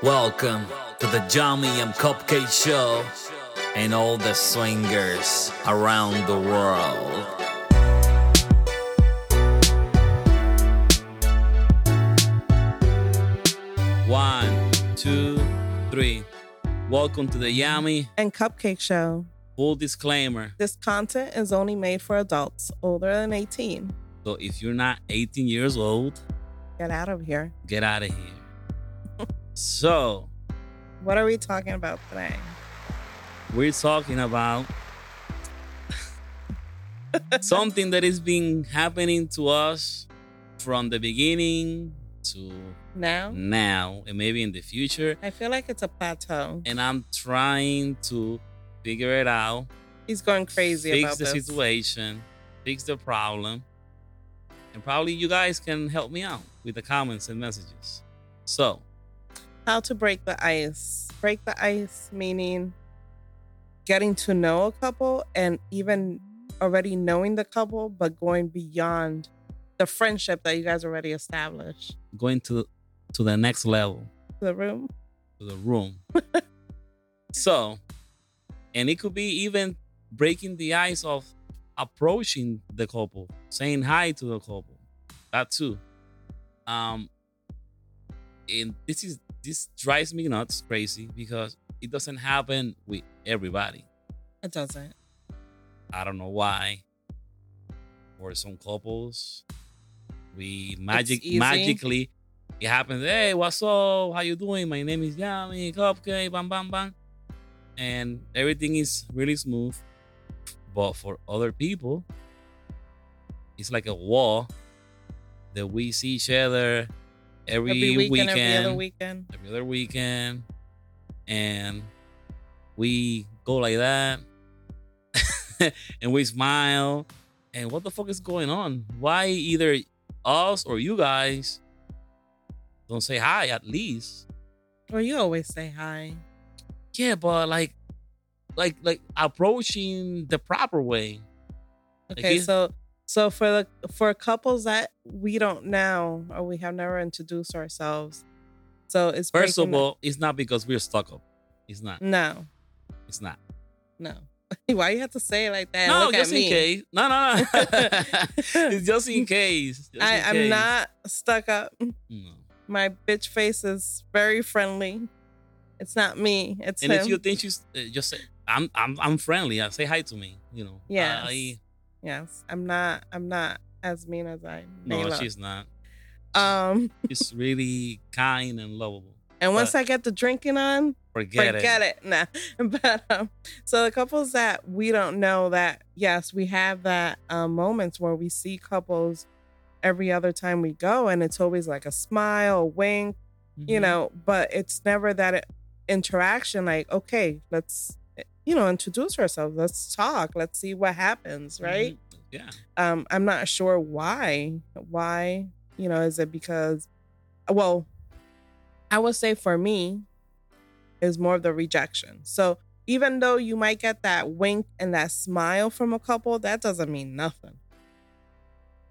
Welcome to the Yummy and Cupcake Show and all the swingers around the world. One, two, three. Welcome to the Yummy and Cupcake Show. Full disclaimer. This content is only made for adults older than 18. So if you're not 18 years old, get out of here. Get out of here. So, what are we talking about today? We're talking about something that is been happening to us from the beginning to now? now and maybe in the future. I feel like it's a plateau. And i'm trying to figure it out. He's going crazy fix about the this. situation fix the problem and probably you guys can help me out with the comments and messages. So how to break the ice break the ice meaning getting to know a couple and even already knowing the couple but going beyond the friendship that you guys already established. Going to to the next level. The room. To the room. so, and it could be even breaking the ice of approaching the couple, saying hi to the couple. That too. Um and this is this drives me nuts crazy because it doesn't happen with everybody. It doesn't. I don't know why. For some couples, we magic magically it happens. Hey, what's up? How you doing? My name is Yummy Cupcake. Bam, bam, bam, and everything is really smooth. But for other people, it's like a wall that we see each other every, every weekend, weekend, every other weekend, every other weekend, and we go like that, and we smile. And what the fuck is going on? Why either us or you guys don't say hi at least. Well, you always say hi. Yeah, but like, like, like approaching the proper way. Okay, like so so for the for couples that we don't know or we have never introduced ourselves, so it's first of all, it's not because we're stuck up. It's not. No, it's not. No. Why you have to say it like that? No, just in case. No, no, no. it's just in case. Just I, in I'm case. not stuck up. No. My bitch face is very friendly. It's not me. It's and him. if you think she's uh, just say, I'm I'm I'm friendly. I say hi to me. You know. Yeah. I, yes. I'm not. I'm not as mean as I. no, look. she's not. Um. She's really kind and lovable. And once I get the drinking on, Forget, it. forget it. Nah. But um, so the couples that we don't know that yes, we have that um, moments where we see couples every other time we go, and it's always like a smile, a wink, you Mhm. know. But it's never that interaction. Like, okay, let's you know introduce ourselves. Let's talk. Let's see what happens. Right. Mhm. Yeah. Um, I'm not sure why. Why? You know, is it because? Well, I would say for me, is more of the rejection. So even though you might get that wink and that smile from a couple, that doesn't mean nothing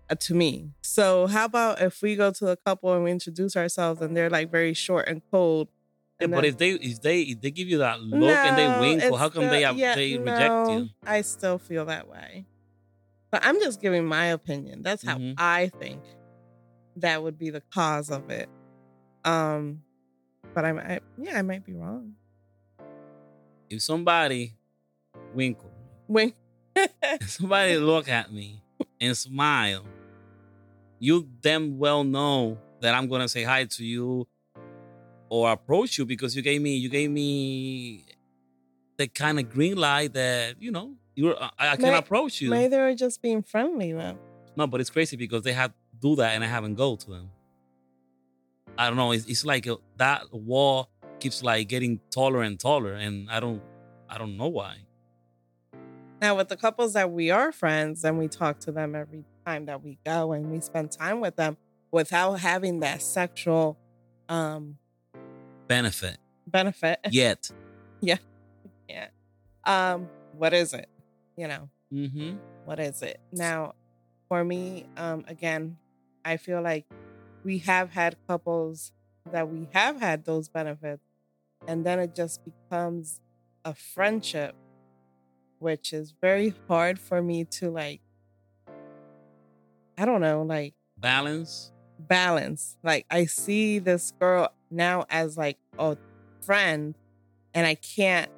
uh, to me. So how about if we go to a couple and we introduce ourselves and they're like very short and cold? Yeah, but then- if they if they if they give you that look and they No, wink, how come still- they have, yeah, they reject no, you? I still feel that way. But I'm just giving my opinion. That's how Mhm. I think that would be the cause of it. Um, but I might, yeah, I might be wrong. If somebody winkle, if somebody look at me and smile, you damn well know that I'm gonna say hi to you or approach you because you gave me you gave me the kind of green light that you know you're I, I can May- approach you. maybe they're just being friendly though. No, but it's crazy because they have do that and I haven't go to them. I don't know. It's, it's like a, that wall keeps like getting taller and taller, and I don't, I don't know why. Now, with the couples that we are friends and we talk to them every time that we go and we spend time with them without having that sexual um Benefit benefit. yet. yeah. Yeah. Um, what is it? You know, Mm-hmm. what is it? Now, for me, um, again, I feel like we have had couples that we have had those benefits and then it just becomes a friendship which is very hard for me to like I don't know, like balance. Balance. Like I see this girl now as like a friend and I can't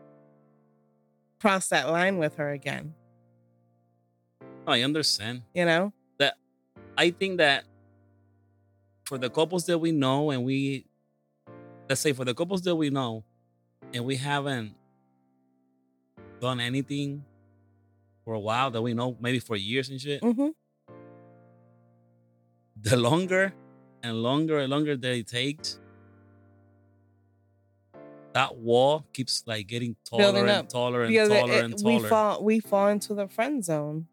cross that line with her again. I understand. You know? That I think that for the couples that we know and we let's say for the couples that we know and we haven't done anything for a while that we know maybe for years and shit. Mm-hmm. The longer and longer and longer that it takes, that wall keeps like getting taller and taller and because taller it, it, and taller. We fall we fall into the friend zone.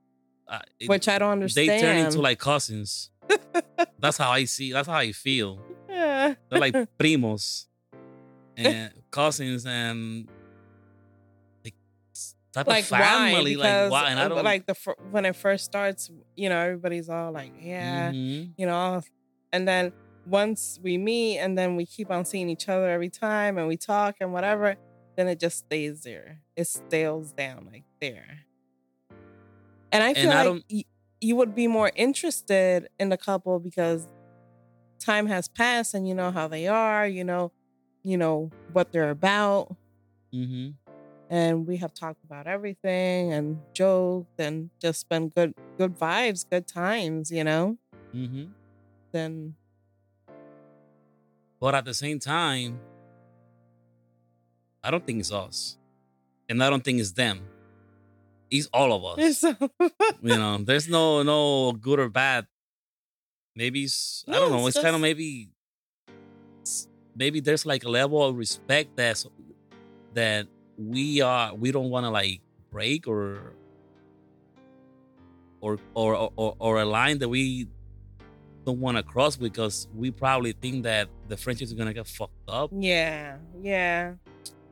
Uh, it, which I don't understand. They turn into like cousins. that's how I see. That's how I feel. Yeah. They're like primos and cousins and like type like of family. Why? Because, like why? And I don't like the when it first starts. You know, everybody's all like, yeah, mm-hmm. you know, and then once we meet and then we keep on seeing each other every time and we talk and whatever, then it just stays there. It stales down like there. And I feel and I like y- you would be more interested in the couple because time has passed and you know how they are, you know, you know what they're about. Mm-hmm. And we have talked about everything and joked and just spent good good vibes, good times, you know. Mm-hmm. Then but at the same time, I don't think it's us. And I don't think it's them. It's all of us. you know, there's no no good or bad. Maybe it's, no, I don't know. It's, it's kind of maybe maybe there's like a level of respect that's that we are we don't want to like break or or or or, or a line that we don't want to cross because we probably think that the friendship is gonna get fucked up. Yeah, yeah,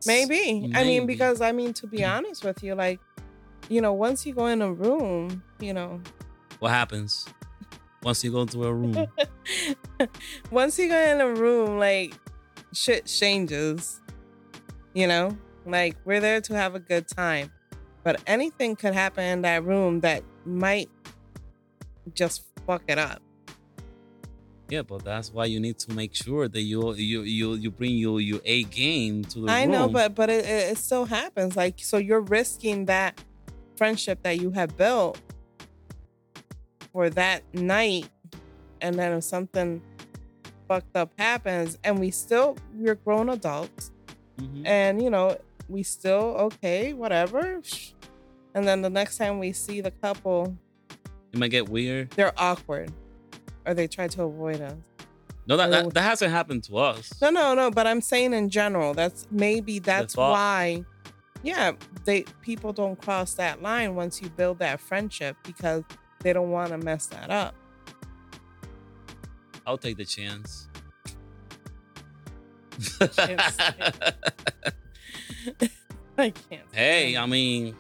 maybe. maybe. I mean, because I mean, to be mm. honest with you, like, you know, once you go in a room, you know, what happens once you go into a room? once you go in a room, like, shit changes. You know, like we're there to have a good time, but anything could happen in that room that might just fuck it up. Yeah, but that's why you need to make sure that you you you you bring your your A game to the I room. know, but but it, it still happens. Like so, you're risking that friendship that you have built for that night, and then if something fucked up happens, and we still we're grown adults, mm-hmm. and you know we still okay, whatever. And then the next time we see the couple, it might get weird. They're awkward or they try to avoid us. No, that, that, that hasn't happened to us. No, no, no. But I'm saying in general, that's maybe that's why, yeah, they people don't cross that line once you build that friendship because they don't want to mess that up. I'll take the chance. I can't. Hey, I mean,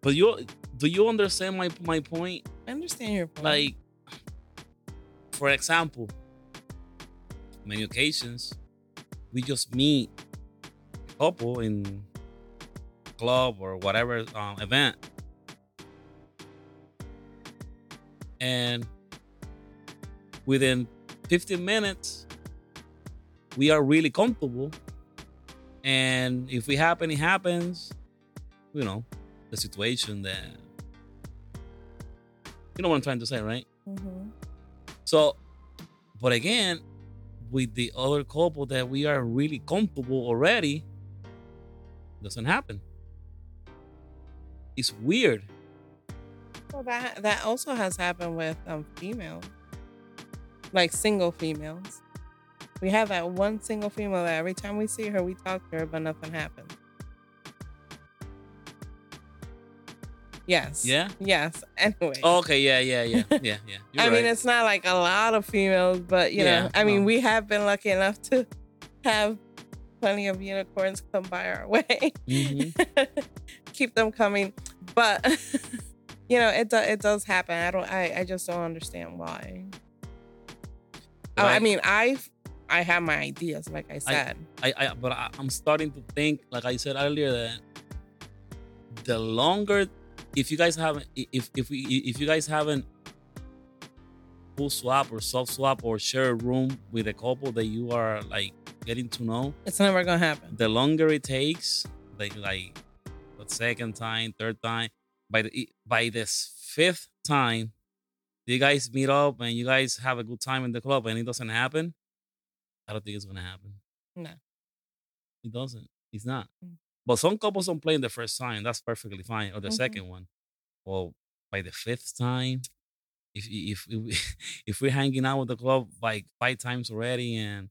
but you do you understand my my point? I understand your point. Like, for example, many occasions we just meet couple in club or whatever um, event, and within 15 minutes we are really comfortable. And if we happen it happens. You know the situation that you know what I'm trying to say, right? Mm-hmm. So, but again, with the other couple that we are really comfortable already, doesn't happen. It's weird. Well, that that also has happened with um females, like single females. We have that one single female that every time we see her, we talk to her, but nothing happens. Yes. Yeah. Yes. Anyway. Oh, okay. Yeah. Yeah. Yeah. Yeah. Yeah. I right. mean, it's not like a lot of females, but you yeah, know, I mean, we have been lucky enough to have plenty of unicorns come by our way. Mm-hmm. Keep them coming, but you know, it do, it does happen. I don't. I I just don't understand why. Oh, I, I, mean, I I have my ideas, like I said. I, I, I but I, I'm starting to think, like I said earlier, that the longer, if you guys haven't, if if we if you guys haven't full swap or soft swap or share a room with a couple that you are like getting to know, it's never gonna happen. The longer it takes, like like the second time, third time, by the by this fifth time, you guys meet up and you guys have a good time in the club and it doesn't happen, I don't think it's gonna happen. No. It doesn't. It's not. Mm. But some couples don't play in the first time. That's perfectly fine. Or the mm-hmm. second one. Well, by the fifth time, if if if, if we're hanging out with the club like five times already and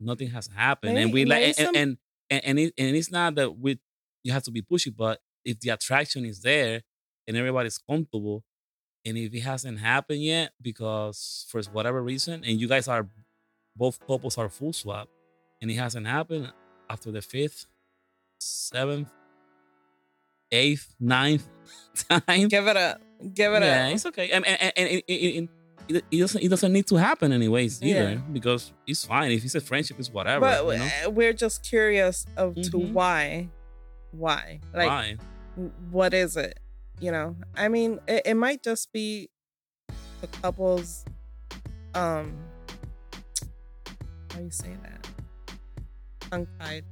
nothing has happened, and we like and, and and and, it, and it's not that we you have to be pushy, but if the attraction is there and everybody's comfortable, and if it hasn't happened yet because for whatever reason, and you guys are both couples are full swap, and it hasn't happened after the fifth, seventh, eighth, ninth time. Give it up. Give it yeah, up. it's okay. And, and, and, and, and it, it, doesn't it doesn't need to happen anyways either yeah. because it's fine if it's a friendship it's whatever but you know? we're just curious of mm-hmm. to why why like why? what is it you know i mean it, it might just be the couples um how do you say that tongue tied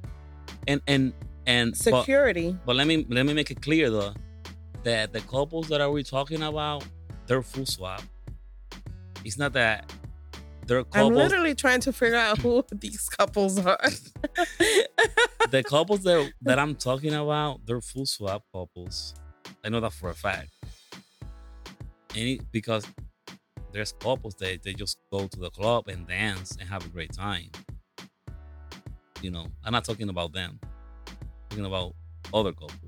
and and and security but, but let me let me make it clear though that the couples that are we talking about they're full swap it's not that they're couples. I'm literally trying to figure out who these couples are. the couples that that I'm talking about, they're full swap couples. I know that for a fact. Any because there's couples that they just go to the club and dance and have a great time. You know, I'm not talking about them. Talking about other couples.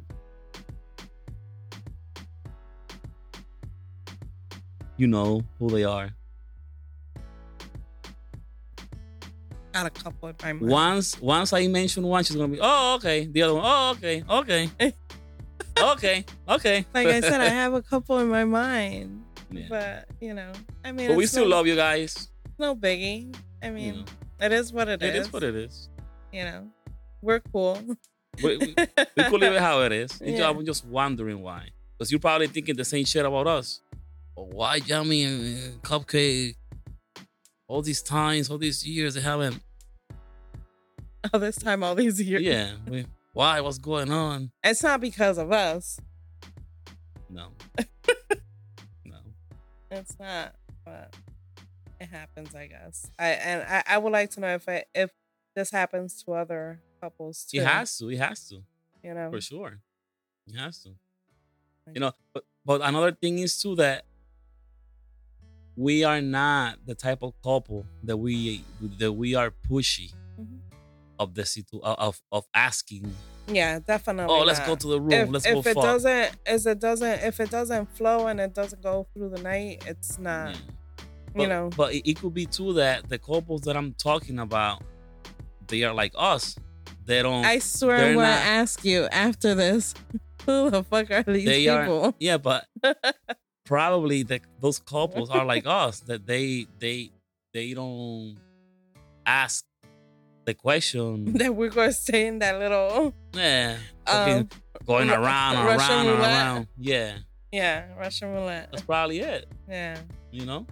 You know who they are. Got a couple in my mind. Once, once I mention one, she's gonna be, oh, okay. The other one, oh, okay, okay, okay, okay. Like I said, I have a couple in my mind. Yeah. But you know, I mean, but we still no, love you guys. No biggie. I mean, you know. it is what it, it is. It is what it is. You know, we're cool. We, we, we could leave it how it is. Yeah. I'm just wondering why. Because you're probably thinking the same shit about us. why Yummy and Cupcake? All these times, all these years, they haven't. All this time, all these years. Yeah. We, why? What's going on? It's not because of us. No. no. It's not, but it happens, I guess. I and I, I would like to know if I, if this happens to other couples too. He has to. He has to. You know, for sure. He has to. You know, but but another thing is too that we are not the type of couple that we that we are pushy mm-hmm. of the situ of of asking yeah, definitely. Oh, let's go to the room. If, let's if go. If it doesn't, if it doesn't, if it doesn't flow and it doesn't go through the night, it's not. Yeah. But, you know. But it could be too that the couples that I'm talking about, they are like us. They don't. I swear, I'm gonna ask you after this. Who the fuck are these they people? Are, yeah, but probably the, those couples are like us. That they they they don't ask the question that we're going to stay in that little yeah um, going around and around and around yeah yeah Russian roulette. That's probably it. Yeah. You know.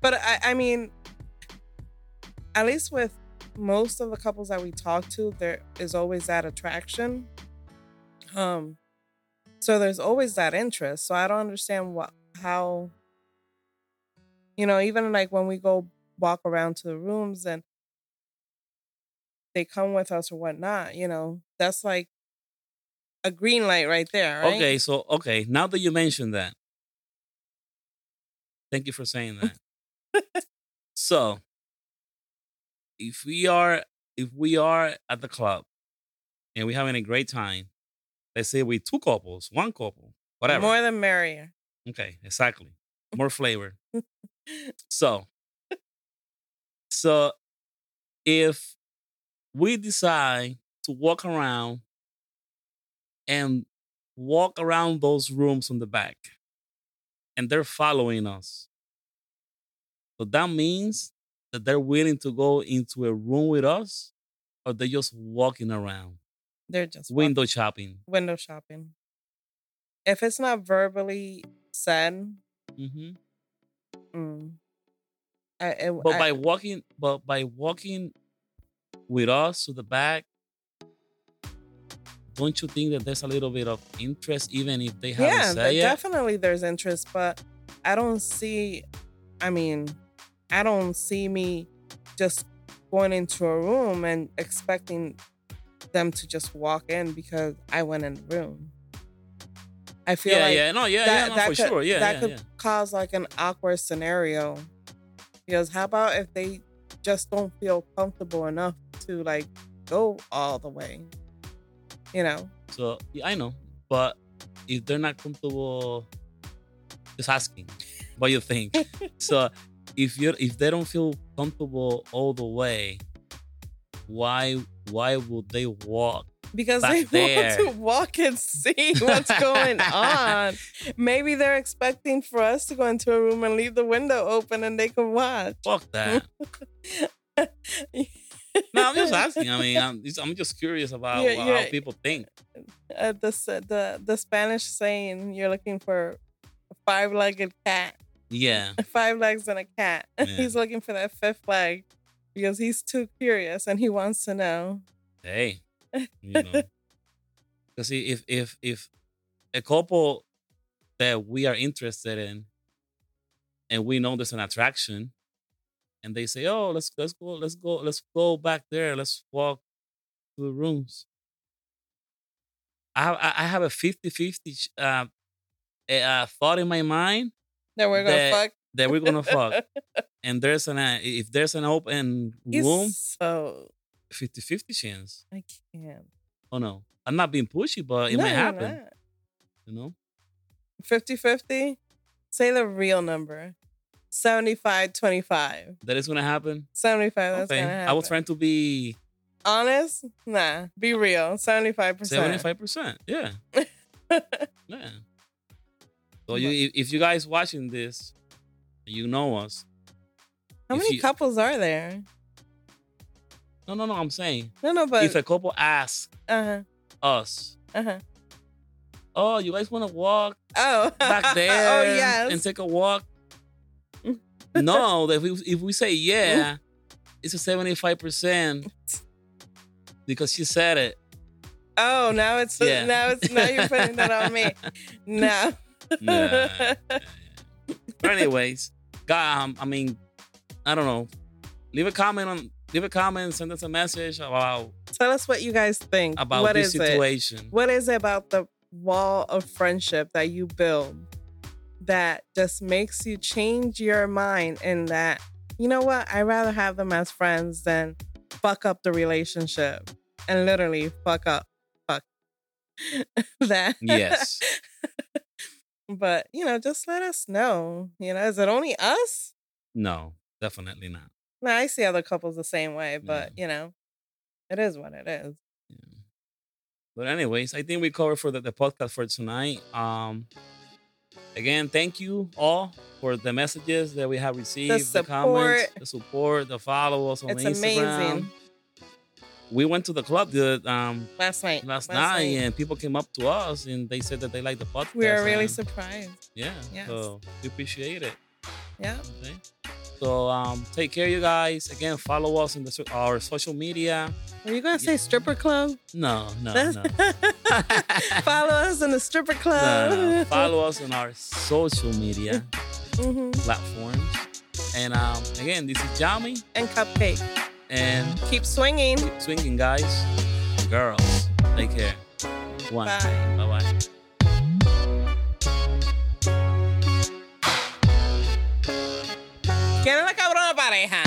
But I, I mean, at least with most of the couples that we talk to, there is always that attraction. Um, so there's always that interest. So I don't understand what how. You know, even like when we go walk around to the rooms and they come with us or whatnot, you know, that's like a green light right there. Right? Okay, so okay, now that you mentioned that, thank you for saying that. so, if we are if we are at the club and we're having a great time, let's say we two couples, one couple, whatever. More than merrier. Okay, exactly. More flavor. so, so if we decide to walk around and walk around those rooms on the back and they're following us So that means that they're willing to go into a room with us, or they're just walking around. They're just window walking. shopping. Window shopping. If it's not verbally said, mm-hmm. mm, I, it, but I, by walking, but by walking with us to the back, don't you think that there's a little bit of interest, even if they haven't yeah, said Yeah, definitely there's interest, but I don't see. I mean, I don't see me just going into a room and expecting them to just walk in because I went in the room. I feel yeah, like yeah, no, yeah, that, yeah, no, that for could, sure, yeah, that yeah, could yeah. cause like an awkward scenario. Because how about if they just don't feel comfortable enough to like go all the way? You know. So yeah, I know, but if they're not comfortable, just asking what you think. so if you if they don't feel comfortable all the way, why why would they walk because they there. want to walk and see what's going on. Maybe they're expecting for us to go into a room and leave the window open and they can watch. Fuck that. no, I'm just asking. I mean, I'm just, I'm just curious about you're, you're, how people think. Uh, the the the Spanish saying you're looking for a five-legged cat. Yeah, five legs and a cat. Yeah. he's looking for that fifth leg because he's too curious and he wants to know. Hey, you know, because if if if a couple that we are interested in, and we know there's an attraction, and they say, "Oh, let's let's go, let's go, let's go back there, let's walk to the rooms." I I have a 50-50 uh, uh, thought in my mind that we're gonna that, fuck. That we're gonna fuck. And there's an uh, if there's an open room, so 50-50 chance. I can't. Oh no. I'm not being pushy, but it no, might happen. You know? 50-50? Say the real number. 75 25. That is gonna happen? 75, that's okay. gonna happen. I was trying to be honest. Nah, be real. 75%. 75%. Yeah. yeah. So you if you guys watching this, you know us. How many you, couples are there? No, no, no. I'm saying. No, no, but if a couple asks uh-huh. us, uh-huh. oh, you guys want to walk? Oh, back oh, there, oh yes, and take a walk. no, if we if we say yeah, it's a seventy five percent because she said it. Oh, now it's yeah. now it's now you're putting that on me. No. Nah. But anyways, God, um, I mean, I don't know. Leave a comment on leave a comment, send us a message about. Tell us what you guys think about what this situation. It? What is it about the wall of friendship that you build that just makes you change your mind and that you know what? I'd rather have them as friends than fuck up the relationship and literally fuck up, fuck that. Yes. But you know, just let us know. You know, is it only us? No, definitely not. No, I see other couples the same way, but yeah. you know, it is what it is. Yeah. But anyways, I think we covered for the, the podcast for tonight. Um again, thank you all for the messages that we have received, the, the comments, the support, the followers on it's Instagram. Amazing. We went to the club the um last night. Last, last night, night, and people came up to us and they said that they like the podcast. We were really surprised. Yeah. Yes. So we appreciate it. Yeah. Okay. So um, take care, you guys. Again, follow us in the, our social media. Are you gonna say stripper club? No, no, no. follow us in the stripper club. No, no. Follow us on our social media mm-hmm. platforms. And um, again, this is Yummy and Cupcake. And keep swinging. Keep swinging, guys. Girls, take care. One. Bye. Bye. Bye. ¿Quién es la cabrona pareja?